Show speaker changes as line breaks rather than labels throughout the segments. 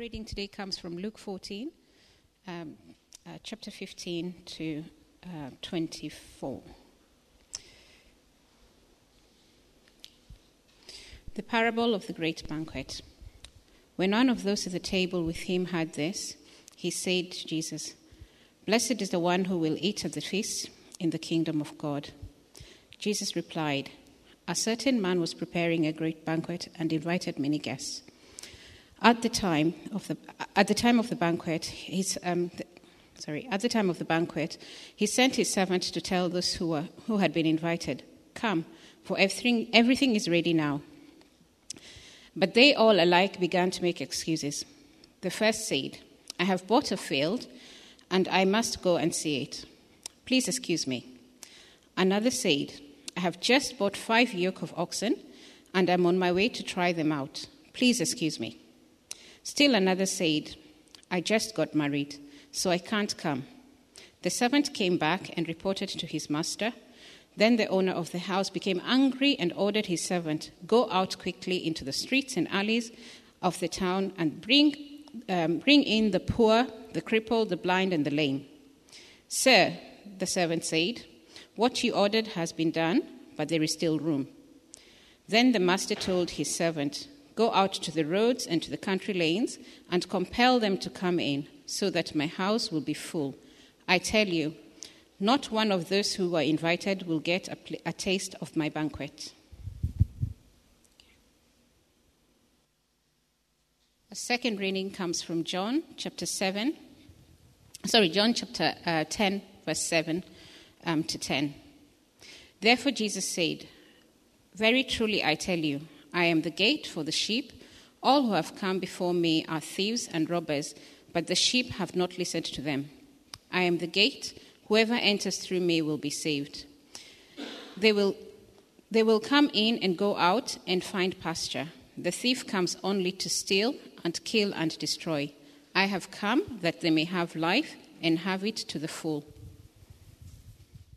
reading today comes from Luke 14, um, uh, chapter 15 to uh, 24. The parable of the great banquet. When one of those at the table with him heard this, he said to Jesus, Blessed is the one who will eat at the feast in the kingdom of God. Jesus replied, A certain man was preparing a great banquet and invited many guests. At the time of the, at the, time of the banquet, his, um, the, sorry, at the time of the banquet, he sent his servant to tell those who, were, who had been invited, Come, for everything, everything is ready now. But they all alike began to make excuses. The first said, I have bought a field, and I must go and see it. Please excuse me. Another said, I have just bought five yoke of oxen, and I'm on my way to try them out. Please excuse me. Still another said, I just got married, so I can't come. The servant came back and reported to his master. Then the owner of the house became angry and ordered his servant, Go out quickly into the streets and alleys of the town and bring, um, bring in the poor, the crippled, the blind, and the lame. Sir, the servant said, What you ordered has been done, but there is still room. Then the master told his servant, Go out to the roads and to the country lanes and compel them to come in, so that my house will be full. I tell you, not one of those who were invited will get a, pl- a taste of my banquet. A second reading comes from John chapter 7. Sorry, John chapter uh, 10, verse 7 um, to 10. Therefore, Jesus said, Very truly I tell you, I am the gate for the sheep. All who have come before me are thieves and robbers, but the sheep have not listened to them. I am the gate. Whoever enters through me will be saved. They will, they will come in and go out and find pasture. The thief comes only to steal and kill and destroy. I have come that they may have life and have it to the full.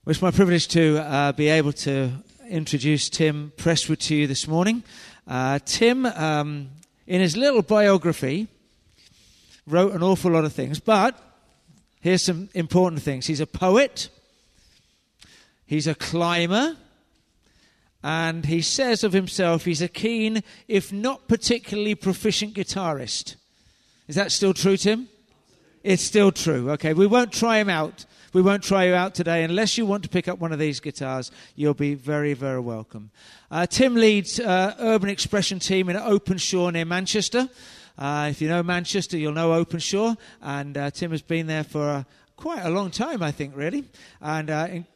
Well, it's my privilege to uh, be able to introduce Tim Presswood to you this morning. Uh, Tim, um, in his little biography, wrote an awful lot of things, but here's some important things. He's a poet, he's a climber, and he says of himself he's a keen, if not particularly proficient guitarist. Is that still true, Tim? It's still true. Okay, we won't try him out. We won't try you out today. Unless you want to pick up one of these guitars, you'll be very, very welcome. Uh, Tim leads uh, Urban Expression Team in Openshaw near Manchester. Uh, if you know Manchester, you'll know Openshaw. And uh, Tim has been there for quite a long time, I think, really. And uh, in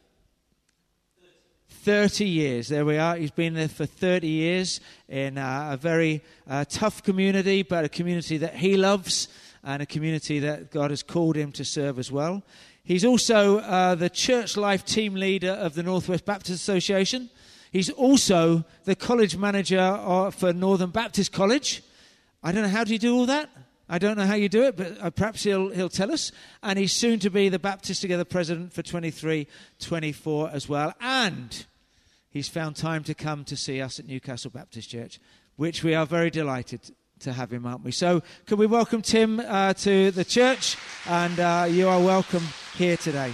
30 years. There we are. He's been there for 30 years in uh, a very uh, tough community, but a community that he loves and a community that God has called him to serve as well. He's also uh, the church life team leader of the Northwest Baptist Association. He's also the college manager uh, for Northern Baptist College. I don't know how do you do all that. I don't know how you do it, but uh, perhaps he'll, he'll tell us. And he's soon to be the Baptist Together president for 23 24 as well. And he's found time to come to see us at Newcastle Baptist Church, which we are very delighted to have him, aren't we? So, can we welcome Tim uh, to the church? And uh, you are welcome here today.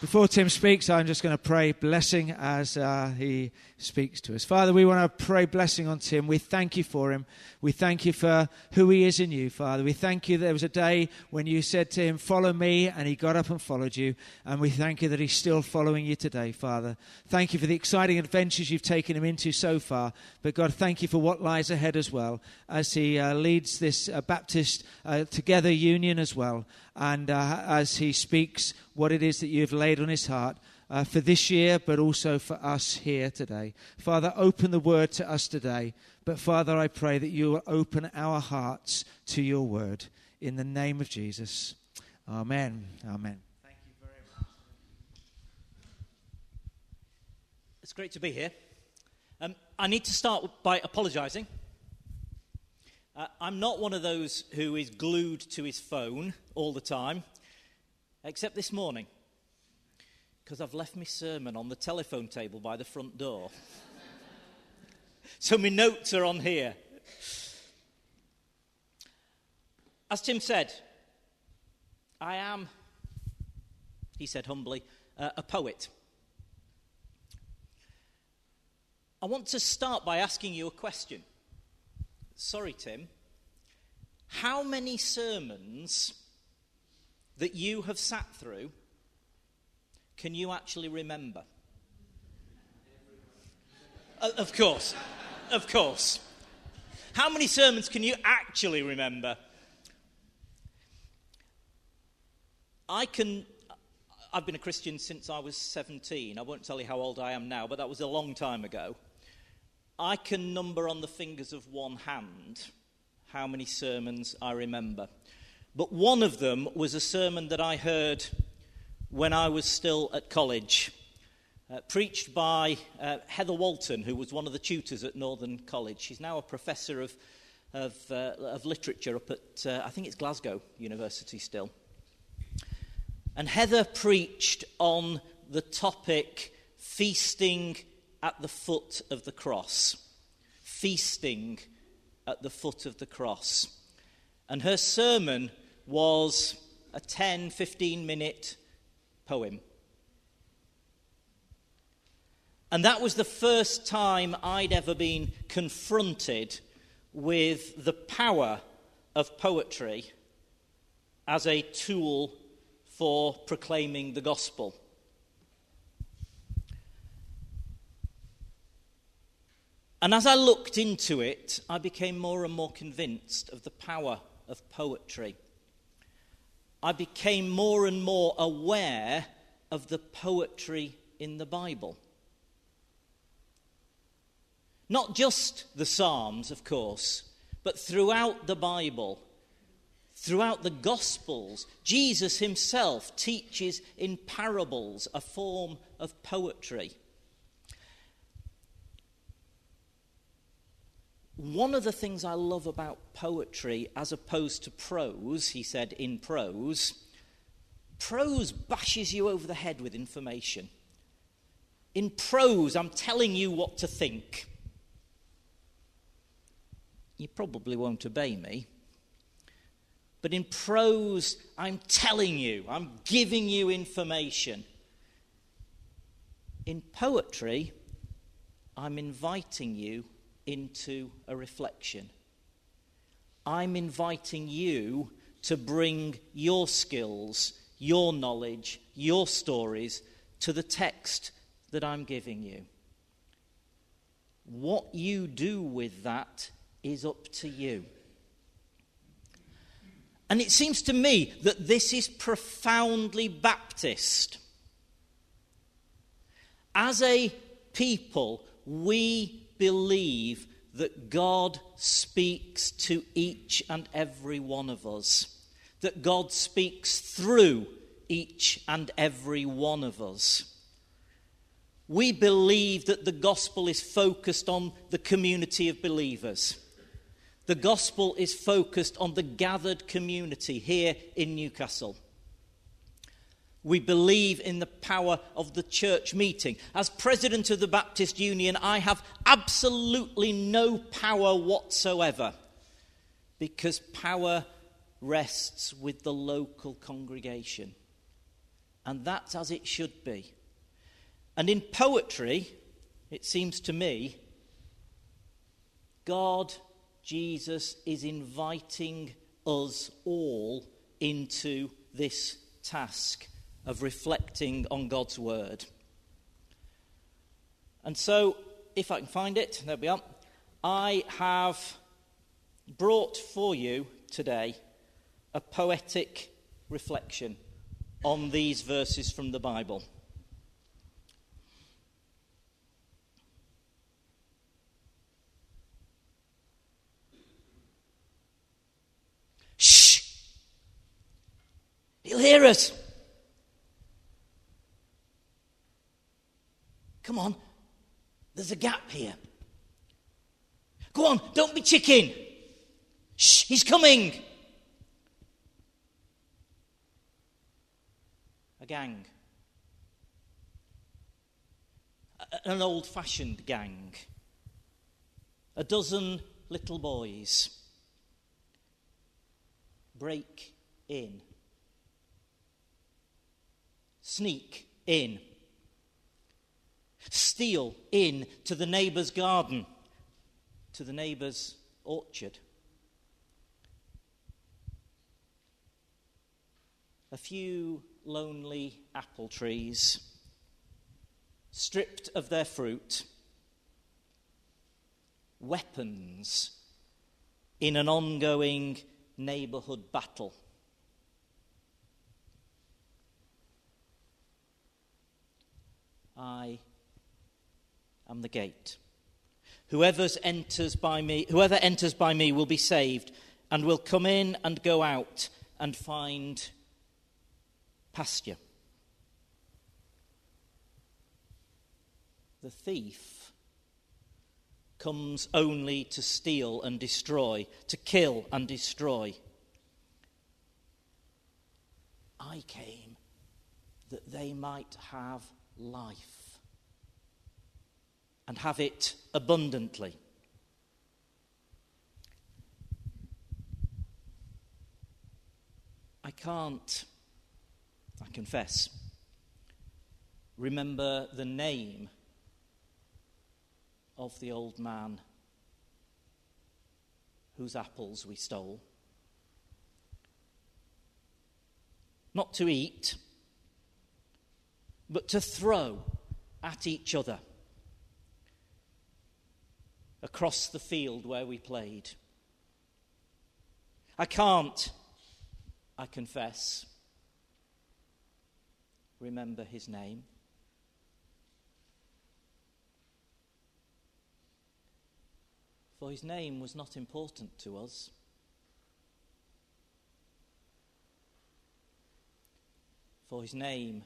Before Tim speaks, I'm just going to pray blessing as uh, he speaks to us. Father, we want to pray blessing on Tim. We thank you for him. We thank you for who he is in you, Father. We thank you that there was a day when you said to him, Follow me, and he got up and followed you. And we thank you that he's still following you today, Father. Thank you for the exciting adventures you've taken him into so far. But God, thank you for what lies ahead as well as he uh, leads this uh, Baptist uh, Together Union as well and uh, as he speaks what it is that you've laid on his heart uh, for this year, but also for us here today. Father, open the word to us today. But Father, I pray that you will open our hearts to your word in the name of Jesus. Amen. Amen.
Thank you very much. It's great to be here. Um, I need to start by apologizing. Uh, I'm not one of those who is glued to his phone all the time, Except this morning, because I've left my sermon on the telephone table by the front door. so my notes are on here. As Tim said, I am, he said humbly, uh, a poet. I want to start by asking you a question. Sorry, Tim. How many sermons that you have sat through can you actually remember? Uh, of course. Of course. How many sermons can you actually remember? I can. I've been a Christian since I was 17. I won't tell you how old I am now, but that was a long time ago. I can number on the fingers of one hand how many sermons I remember. But one of them was a sermon that I heard when I was still at college, uh, preached by uh, Heather Walton, who was one of the tutors at Northern College. She's now a professor of, of, uh, of literature up at, uh, I think it's Glasgow University still. And Heather preached on the topic feasting at the foot of the cross. Feasting at the foot of the cross. And her sermon was a 10, 15 minute poem. And that was the first time I'd ever been confronted with the power of poetry as a tool for proclaiming the gospel. And as I looked into it, I became more and more convinced of the power of poetry. I became more and more aware of the poetry in the Bible. Not just the Psalms, of course, but throughout the Bible, throughout the Gospels, Jesus himself teaches in parables a form of poetry. One of the things I love about poetry, as opposed to prose, he said in prose, prose bashes you over the head with information. In prose, I'm telling you what to think. You probably won't obey me. But in prose, I'm telling you, I'm giving you information. In poetry, I'm inviting you into a reflection. I'm inviting you to bring your skills, your knowledge, your stories to the text that I'm giving you. What you do with that is up to you. And it seems to me that this is profoundly Baptist. As a people, we believe that God speaks to each and every one of us, that God speaks through each and every one of us. We believe that the gospel is focused on the community of believers. The gospel is focused on the gathered community here in Newcastle. We believe in the power of the church meeting. As president of the Baptist Union, I have absolutely no power whatsoever because power rests with the local congregation. And that's as it should be. And in poetry, it seems to me, God, Jesus, is inviting us all into this task of reflecting on God's word. And so, if I can find it, there we are. I have brought for you today a poetic reflection on these verses from the Bible. Shh! He'll hear us. Come on, there's a gap here. Go on, don't be chicken. Shh, he's coming. A gang. An old fashioned gang. A dozen little boys. break in, sneak in, steal in to the neighbour's garden, to the neighbour's orchard. A few lonely apple trees, stripped of their fruit, weapons in an ongoing neighbourhood battle. I am the gate. Whoever enters by me, whoever enters by me will be saved and will come in and go out and find pasture. The thief comes only to steal and destroy, to kill and destroy. I came that they might have life and have it abundantly. I can't, I confess, remember the name of the old man whose apples we stole. Not to eat, but to throw at each other across the field where we played. I can't, I confess, remember his name. For his name was not important to us. For his name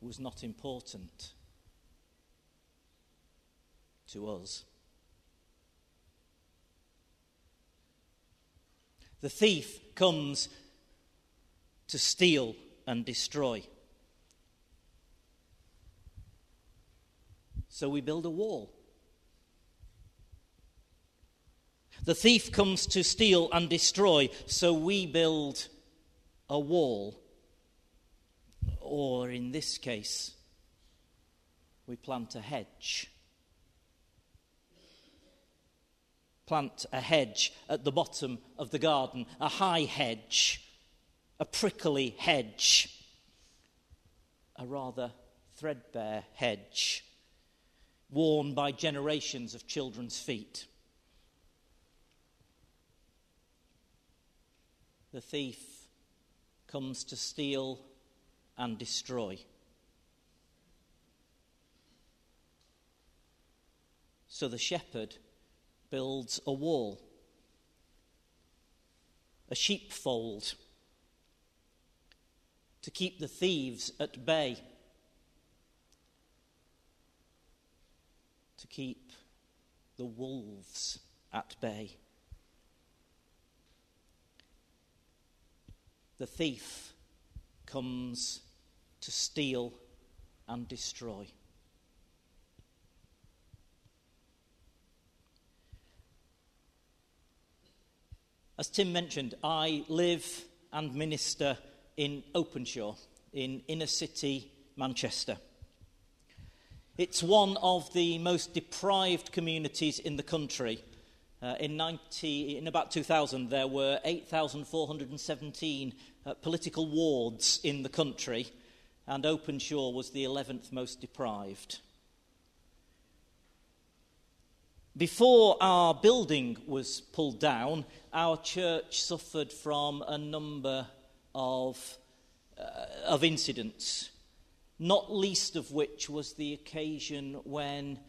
was not important to us. The thief comes to steal and destroy. So we build a wall. The thief comes to steal and destroy, so we build a wall. Or in this case, we plant a hedge. Plant a hedge at the bottom of the garden, a high hedge, a prickly hedge, a rather threadbare hedge, worn by generations of children's feet. the thief comes to steal and destroy. So the shepherd builds a wall, a sheepfold, to keep the thieves at bay, to keep the wolves at bay. The thief comes to steal and destroy. As Tim mentioned, I live and minister in Openshaw, in inner city Manchester. It's one of the most deprived communities in the country. Uh, in, 90, in about 2000, there were 8,417 uh, political wards in the country, and Openshaw was the 11th most deprived. Before our building was pulled down, our church suffered from a number of, uh, of incidents, not least of which was the occasion when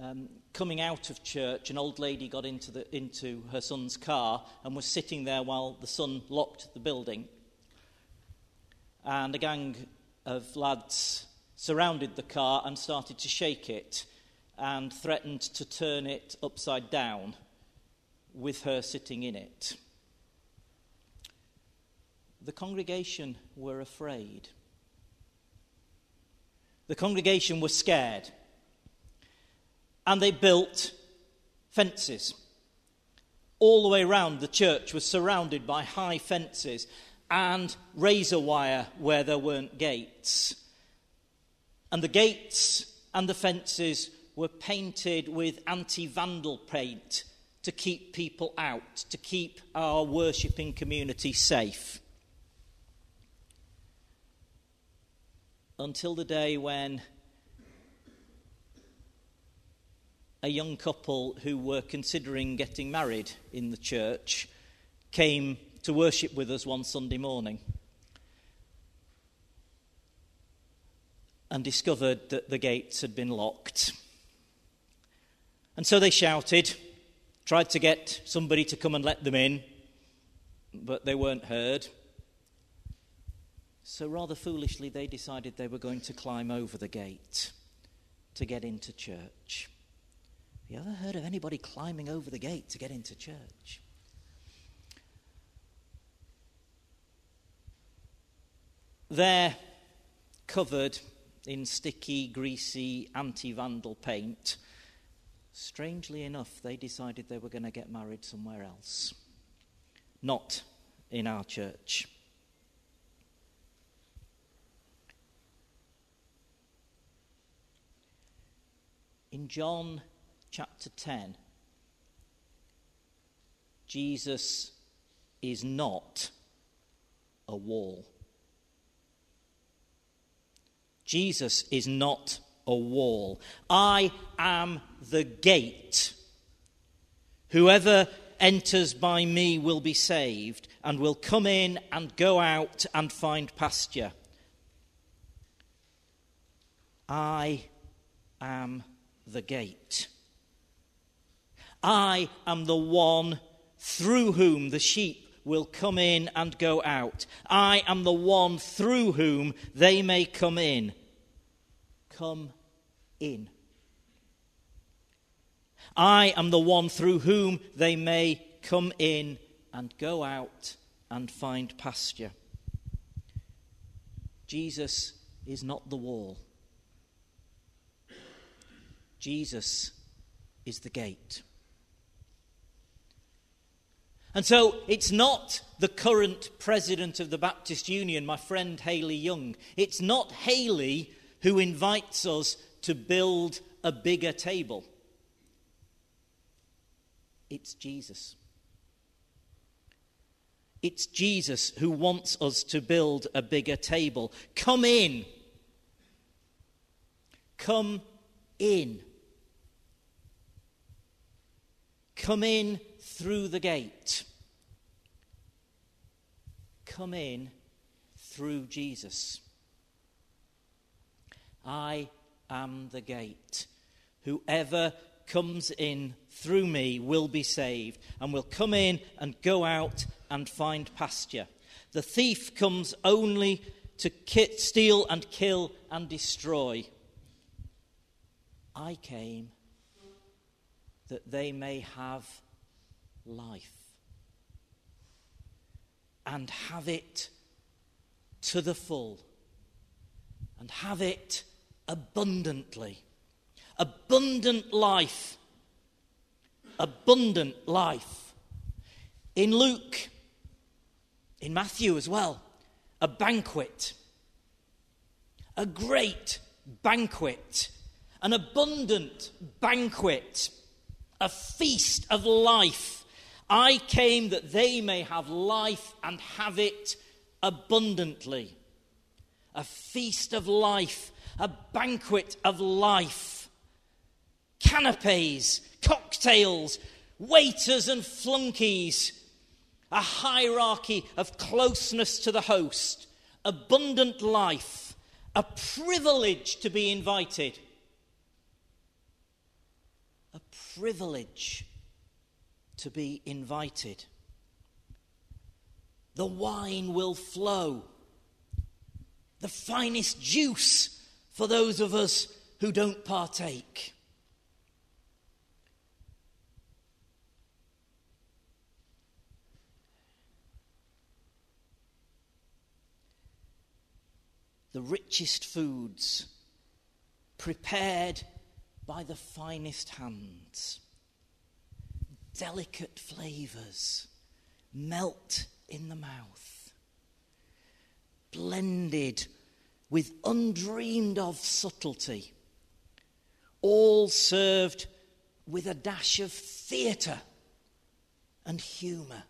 um, coming out of church, an old lady got into, the, into her son's car and was sitting there while the son locked the building. And a gang of lads surrounded the car and started to shake it and threatened to turn it upside down with her sitting in it. The congregation were afraid. The congregation was scared and they built fences. all the way around the church was surrounded by high fences and razor wire where there weren't gates. And the gates and the fences were painted with anti vandal paint to keep people out, to keep our worshipping community safe. Until the day when a young couple who were considering getting married in the church came to worship with us one Sunday morning and discovered that the gates had been locked. And so they shouted, tried to get somebody to come and let them in, but they weren't heard. So, rather foolishly, they decided they were going to climb over the gate to get into church. Have you ever heard of anybody climbing over the gate to get into church? They're covered in sticky, greasy, anti vandal paint. Strangely enough, they decided they were going to get married somewhere else, not in our church. In John chapter 10, Jesus is not a wall. Jesus is not a wall. I am the gate. Whoever enters by me will be saved and will come in and go out and find pasture. I am the gate. I am the one through whom the sheep will come in and go out. I am the one through whom they may come in. Come in. I am the one through whom they may come in and go out and find pasture. Jesus is not the wall. Jesus is the gate. And so it's not the current president of the Baptist Union, my friend Hayley Young. It's not Hayley who invites us to build a bigger table. It's Jesus. It's Jesus who wants us to build a bigger table. Come in. Come in. Come in through the gate. Come in through Jesus. I am the gate. Whoever comes in through me will be saved and will come in and go out and find pasture. The thief comes only to steal and kill and destroy. I came that they may have life and have it to the full and have it abundantly. Abundant life. Abundant life. In Luke, in Matthew as well, a banquet. A great banquet. An abundant banquet. A feast of life. I came that they may have life and have it abundantly. A feast of life a banquet of life. Canapes, cocktails, waiters and flunkies, a hierarchy of closeness to the host, abundant life, a privilege to be invited. A privilege to be invited. The wine will flow. The finest juice for those of us who don't partake. The richest foods prepared by the finest hands, delicate flavours melt in the mouth, blended with undreamed of subtlety, all served with a dash of theatre and humour.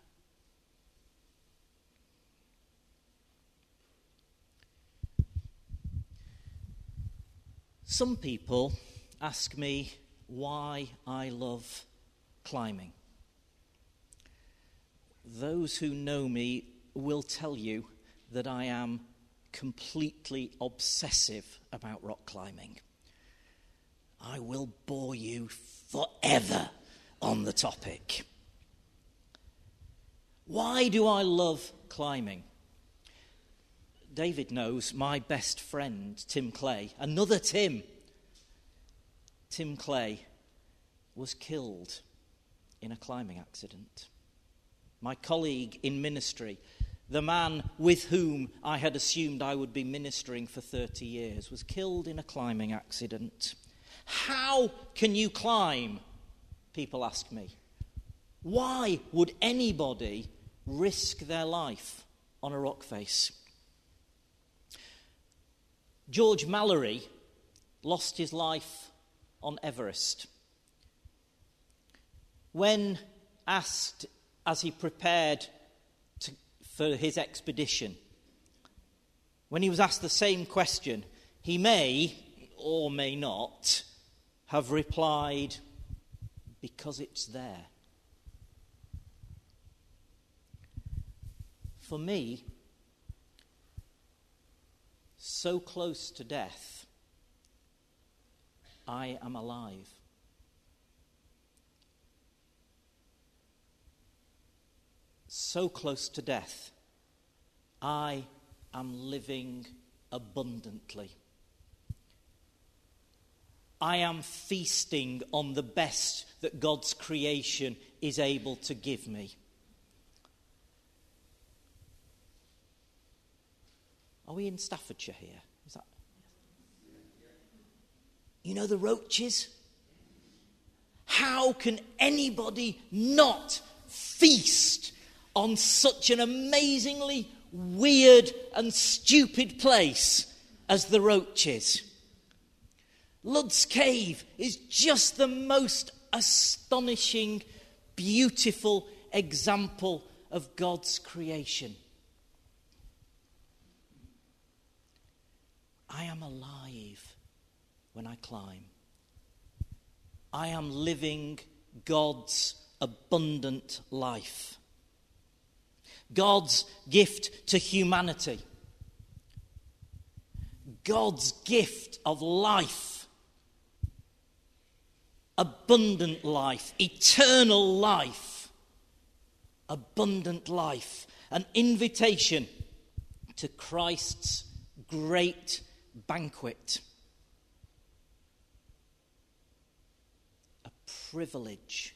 Some people ask me why I love climbing. Those who know me will tell you that I am completely obsessive about rock climbing. I will bore you forever on the topic. Why do I love climbing? David knows my best friend, Tim Clay, another Tim. Tim Clay was killed in a climbing accident. My colleague in ministry, the man with whom I had assumed I would be ministering for 30 years, was killed in a climbing accident. How can you climb? People ask me. Why would anybody risk their life on a rock face? George Mallory lost his life on Everest. When asked as he prepared for his expedition, when he was asked the same question, he may or may not have replied, Because it's there. For me, so close to death, I am alive. So close to death, I am living abundantly. I am feasting on the best that God's creation is able to give me. Are we in Staffordshire here? Is that? You know the roaches? How can anybody not feast on such an amazingly weird and stupid place as the roaches? Lud's Cave is just the most astonishing, beautiful example of God's creation. I am alive when I climb. I am living God's abundant life. God's gift to humanity. God's gift of life. Abundant life, eternal life, abundant life, an invitation to Christ's great banquet. A privilege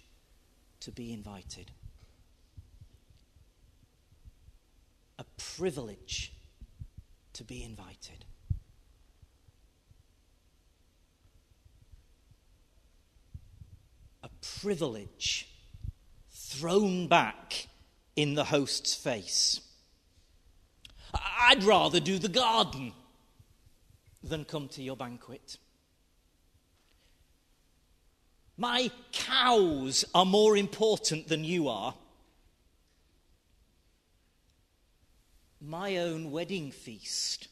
to be invited. A privilege to be invited. A privilege thrown back in the host's face. I'd rather do the garden than come to your banquet. My cows are more important than you are. My own wedding feast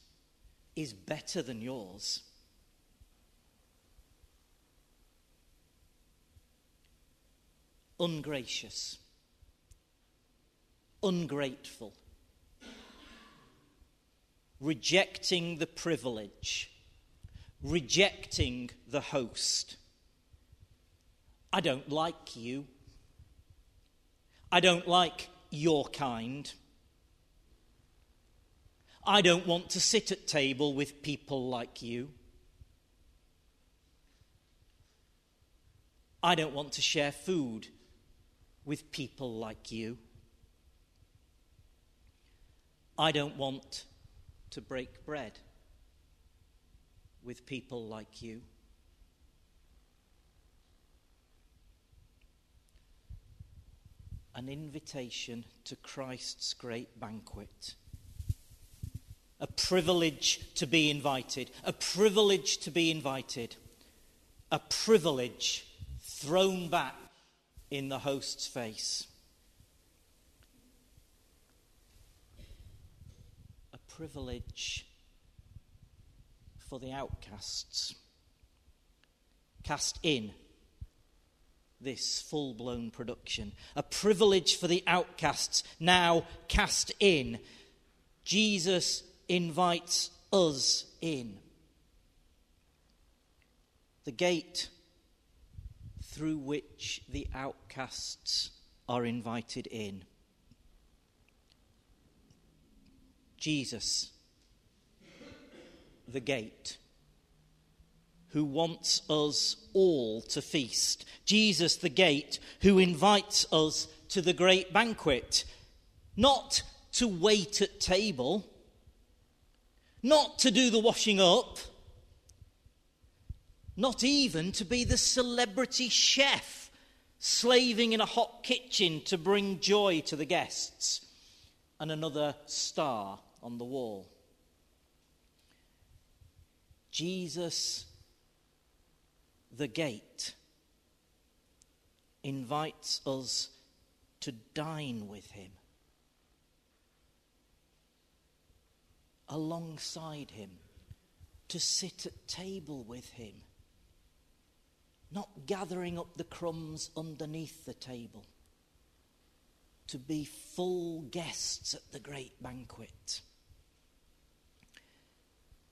is better than yours. Ungracious, ungrateful, rejecting the privilege, rejecting the host. I don't like you. I don't like your kind. I don't want to sit at table with people like you. I don't want to share food with people like you. I don't want to break bread with people like you. an invitation to Christ's great banquet. A privilege to be invited, a privilege to be invited, a privilege thrown back in the host's face. A privilege for the outcasts cast in this full blown production. A privilege for the outcasts, now cast in. Jesus invites us in. The gate through which the outcasts are invited in. Jesus, the gate who wants us all to feast. Jesus, the gate, who invites us to the great banquet, not to wait at table, not to do the washing up, not even to be the celebrity chef slaving in a hot kitchen to bring joy to the guests, and another star on the wall. Jesus the gate invites us to dine with him, alongside him, to sit at table with him, not gathering up the crumbs underneath the table, to be full guests at the great banquet.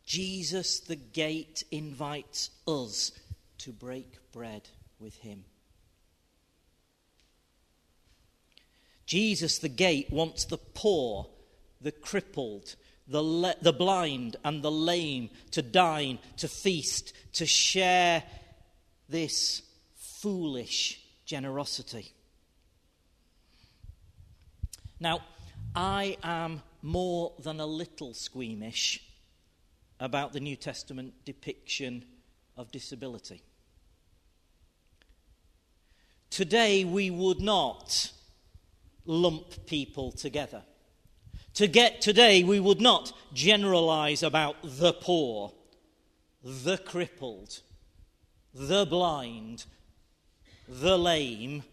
Jesus, the gate, invites us to break bread with him. Jesus, the gate, wants the poor, the crippled, the, le- the blind, and the lame to dine, to feast, to share this foolish generosity. Now, I am more than a little squeamish about the New Testament depiction of disability. Today, we would not lump people together. To get today, we would not generalize about the poor, the crippled, the blind, the lame,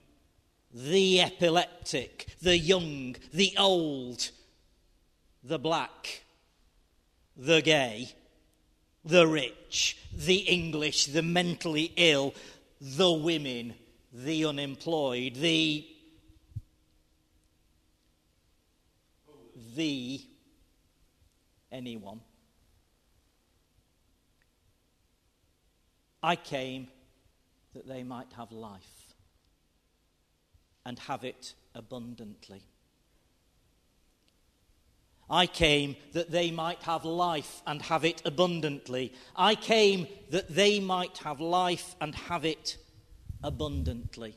the epileptic, the young, the old, the black, the gay, the rich, the English, the mentally ill, the women, the unemployed, the the anyone. I came that they might have life and have it abundantly. I came that they might have life and have it abundantly. I came that they might have life and have it abundantly.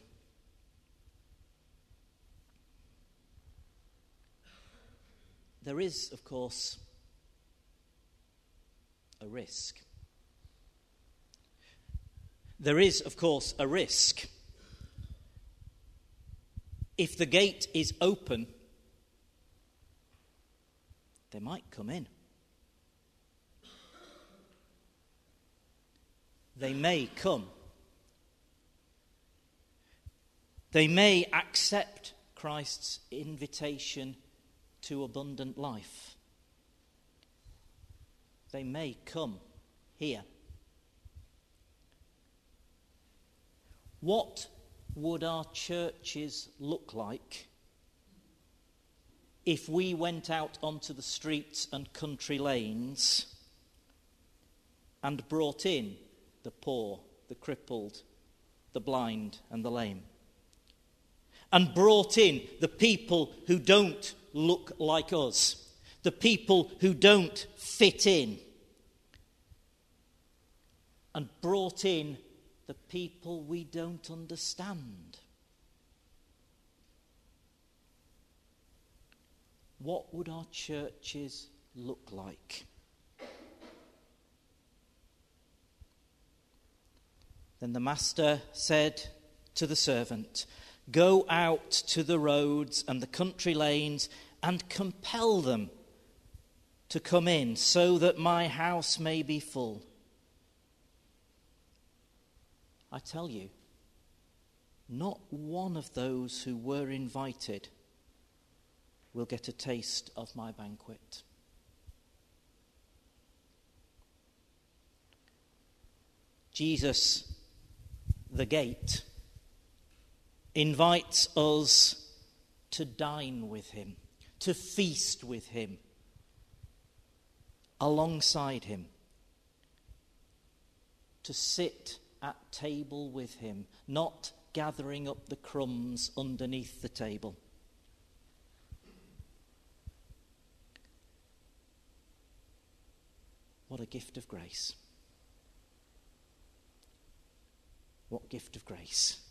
There is, of course, a risk. There is, of course, a risk. If the gate is open, they might come in. They may come. They may accept Christ's invitation to abundant life. They may come here. What would our churches look like if we went out onto the streets and country lanes and brought in the poor, the crippled, the blind, and the lame? And brought in the people who don't look like us, the people who don't fit in, and brought in the people we don't understand. What would our churches look like? Then the master said to the servant, Go out to the roads and the country lanes and compel them to come in so that my house may be full. I tell you, not one of those who were invited will get a taste of my banquet. Jesus, the gate, invites us to dine with him, to feast with him, alongside him, to sit at table with him, not gathering up the crumbs underneath the table. What a gift of grace. What gift of grace.